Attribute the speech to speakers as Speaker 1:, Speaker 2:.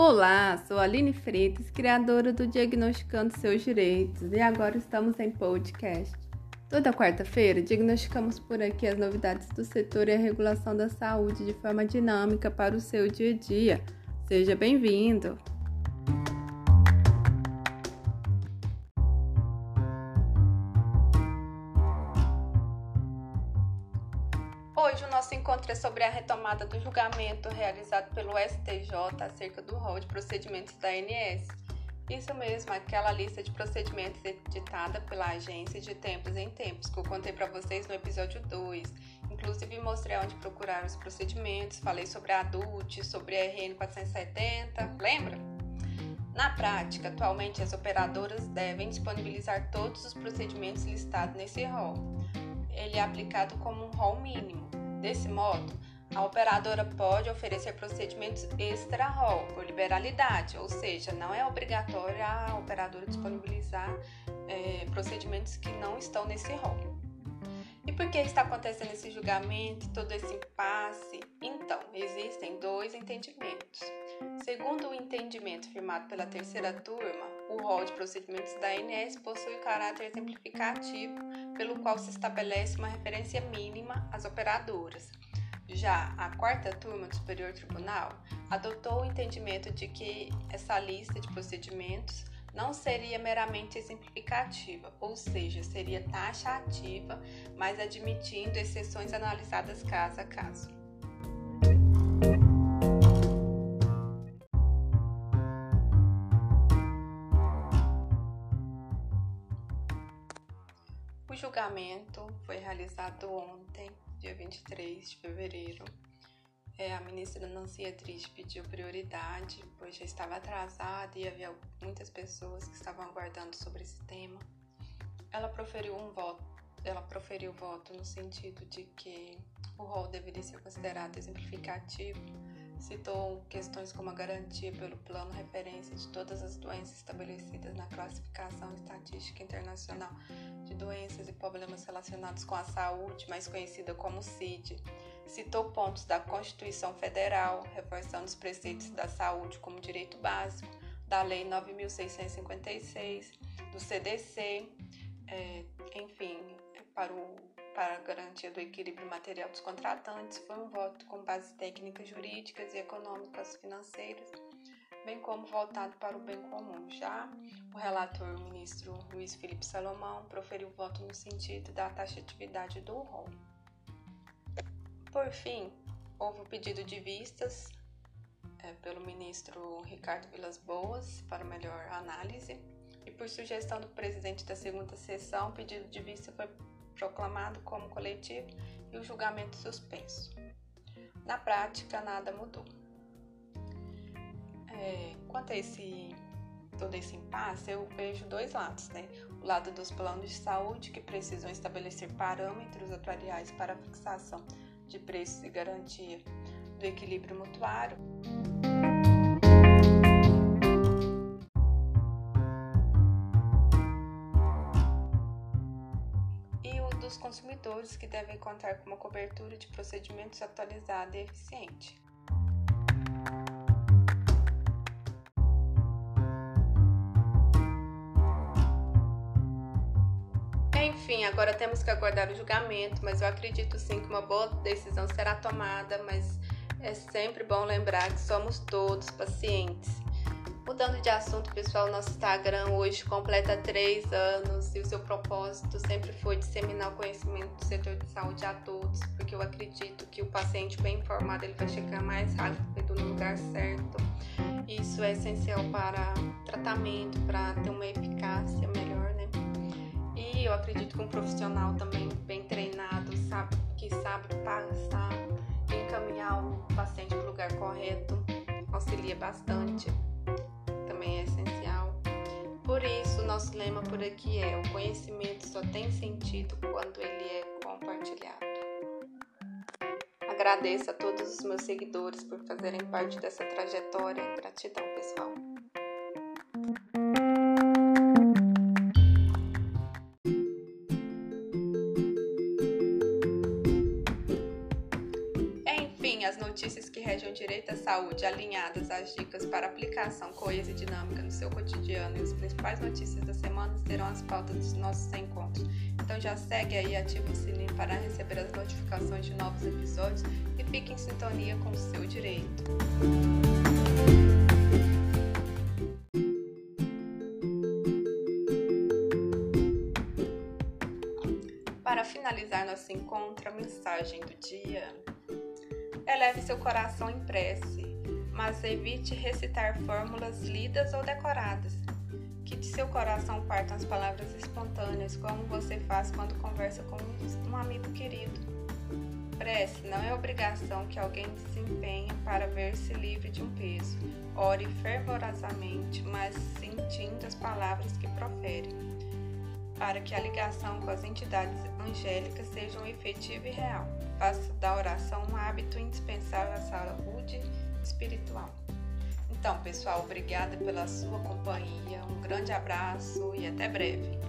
Speaker 1: Olá, sou Aline Freitas, criadora do Diagnosticando Seus Direitos, e agora estamos em podcast. Toda quarta-feira, diagnosticamos por aqui as novidades do setor e a regulação da saúde de forma dinâmica para o seu dia a dia. Seja bem-vindo! Hoje o nosso encontro é sobre a retomada do julgamento realizado pelo STJ acerca do rol de procedimentos da ANS. Isso mesmo, aquela lista de procedimentos editada pela agência de tempos em tempos, que eu contei para vocês no episódio 2. Inclusive mostrei onde procurar os procedimentos, falei sobre a ADUT, sobre a RN 470, lembra? Na prática, atualmente as operadoras devem disponibilizar todos os procedimentos listados nesse rol. Ele é aplicado como um rol mínimo Desse modo, a operadora pode oferecer procedimentos extra-rol por liberalidade, ou seja, não é obrigatório a operadora disponibilizar é, procedimentos que não estão nesse rol. E por que está acontecendo esse julgamento, todo esse impasse? Então, existem dois entendimentos. Segundo o entendimento firmado pela terceira turma, o rol de procedimentos da ANS possui caráter exemplificativo, pelo qual se estabelece uma referência mínima às operadoras. Já a quarta turma do Superior Tribunal adotou o entendimento de que essa lista de procedimentos não seria meramente exemplificativa, ou seja, seria taxativa, mas admitindo exceções analisadas caso a caso. O julgamento foi realizado ontem, dia 23 de fevereiro. É, a ministra Nancy Triste pediu prioridade, pois já estava atrasada e havia muitas pessoas que estavam aguardando sobre esse tema. Ela proferiu um voto, ela proferiu voto no sentido de que o rol deveria ser considerado exemplificativo citou questões como a garantia pelo plano referência de todas as doenças estabelecidas na classificação estatística internacional de doenças e problemas relacionados com a saúde, mais conhecida como CID. Citou pontos da Constituição Federal, reforçando os preceitos da saúde como direito básico, da Lei 9.656, do CDC, é, enfim, para o para garantia do equilíbrio material dos contratantes foi um voto com bases técnicas jurídicas e econômicas financeiras, bem como voltado para o bem comum. Já o relator, o ministro Luiz Felipe Salomão, proferiu voto no sentido da taxatividade do rol. Por fim, houve o pedido de vistas é, pelo ministro Ricardo Vilas Boas para melhor análise e por sugestão do presidente da segunda sessão, o pedido de vista foi proclamado como coletivo e o julgamento suspenso. Na prática, nada mudou. É, quanto a esse todo esse impasse, eu vejo dois lados, né? O lado dos planos de saúde que precisam estabelecer parâmetros atuariais para a fixação de preços e garantia do equilíbrio mutuário. Dos consumidores que devem contar com uma cobertura de procedimentos atualizada e eficiente. Enfim, agora temos que aguardar o julgamento, mas eu acredito sim que uma boa decisão será tomada, mas é sempre bom lembrar que somos todos pacientes Mudando de assunto, pessoal, nosso Instagram hoje completa três anos e o seu propósito sempre foi disseminar o conhecimento do setor de saúde a todos, porque eu acredito que o paciente bem informado ele vai chegar mais rápido no lugar certo. Isso é essencial para tratamento, para ter uma eficácia melhor, né? E eu acredito que um profissional também bem treinado, sabe, que sabe passar, encaminhar o paciente para o lugar correto, auxilia bastante nosso lema por aqui é: o conhecimento só tem sentido quando ele é compartilhado. Agradeço a todos os meus seguidores por fazerem parte dessa trajetória. Gratidão, pessoal. Notícias que regem o direito à saúde alinhadas às dicas para aplicação coesa e dinâmica no seu cotidiano e as principais notícias da semana serão as pautas dos nossos encontros. Então já segue aí, ativa o sininho para receber as notificações de novos episódios e fique em sintonia com o seu direito. Para finalizar nosso encontro, a mensagem do dia. Eleve seu coração em prece, mas evite recitar fórmulas lidas ou decoradas. Que de seu coração partam as palavras espontâneas, como você faz quando conversa com um amigo querido. Prece não é obrigação que alguém se empenhe para ver-se livre de um peso. Ore fervorosamente, mas sentindo as palavras que profere para que a ligação com as entidades angélicas seja efetiva e real. Faça da oração um hábito indispensável à saúde espiritual. Então, pessoal, obrigada pela sua companhia, um grande abraço e até breve.